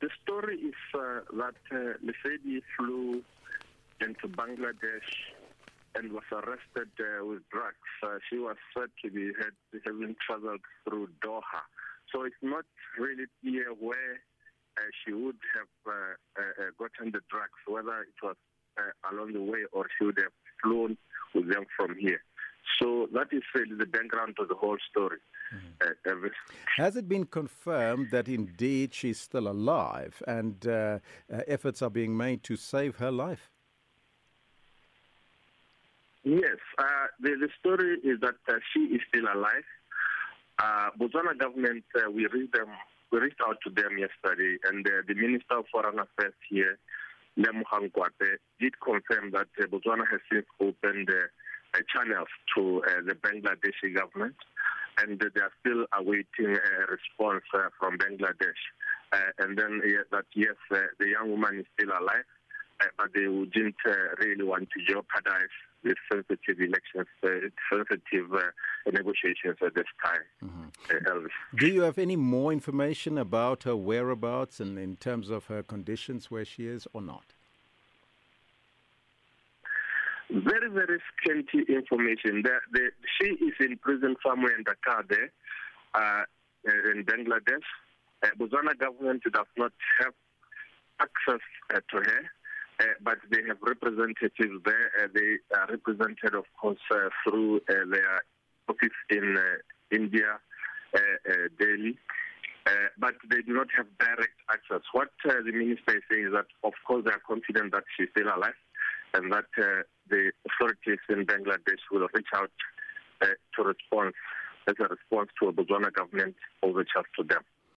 The story is uh, that uh, Lesedi flew into Bangladesh and was arrested uh, with drugs. Uh, she was said to be had, having traveled through Doha. So it's not really clear where uh, she would have uh, uh, uh, gotten the drugs, whether it was along the way or she would have flown with them from here. So that is really the background to the whole story. Uh, Has it been confirmed that indeed she's still alive and uh, uh, efforts are being made to save her life? Yes, uh, the, the story is that uh, she is still alive. Uh, Botswana government, uh, we reached them, we reached out to them yesterday, and uh, the Minister of Foreign Affairs here, Lemogang Kwape, did confirm that Botswana has since opened channels to the Bangladeshi government, and they are still awaiting a response uh, from Bangladesh. Uh, and then that yes, uh, the young woman is still alive, uh, but they didn't uh, really want to jeopardize the sensitive elections, uh, sensitive uh, negotiations at this time, uh, Elvis. Do you have any more information about her whereabouts and in terms of her conditions where she is or not? Very, very scanty information. The, the, she is in prison somewhere in Dhaka there, uh, in Bangladesh. Uh, Botswana government does not have access uh, to her, uh, but they have representatives there. Uh, they are represented, of course, uh, through uh, their office in uh, India, uh, uh. Uh, but they do not have direct access. What uh, the minister is saying is that, of course, they are confident that she's still alive and that uh, the authorities in Bangladesh will reach out uh, to respond as a response to a Botswana government out to them.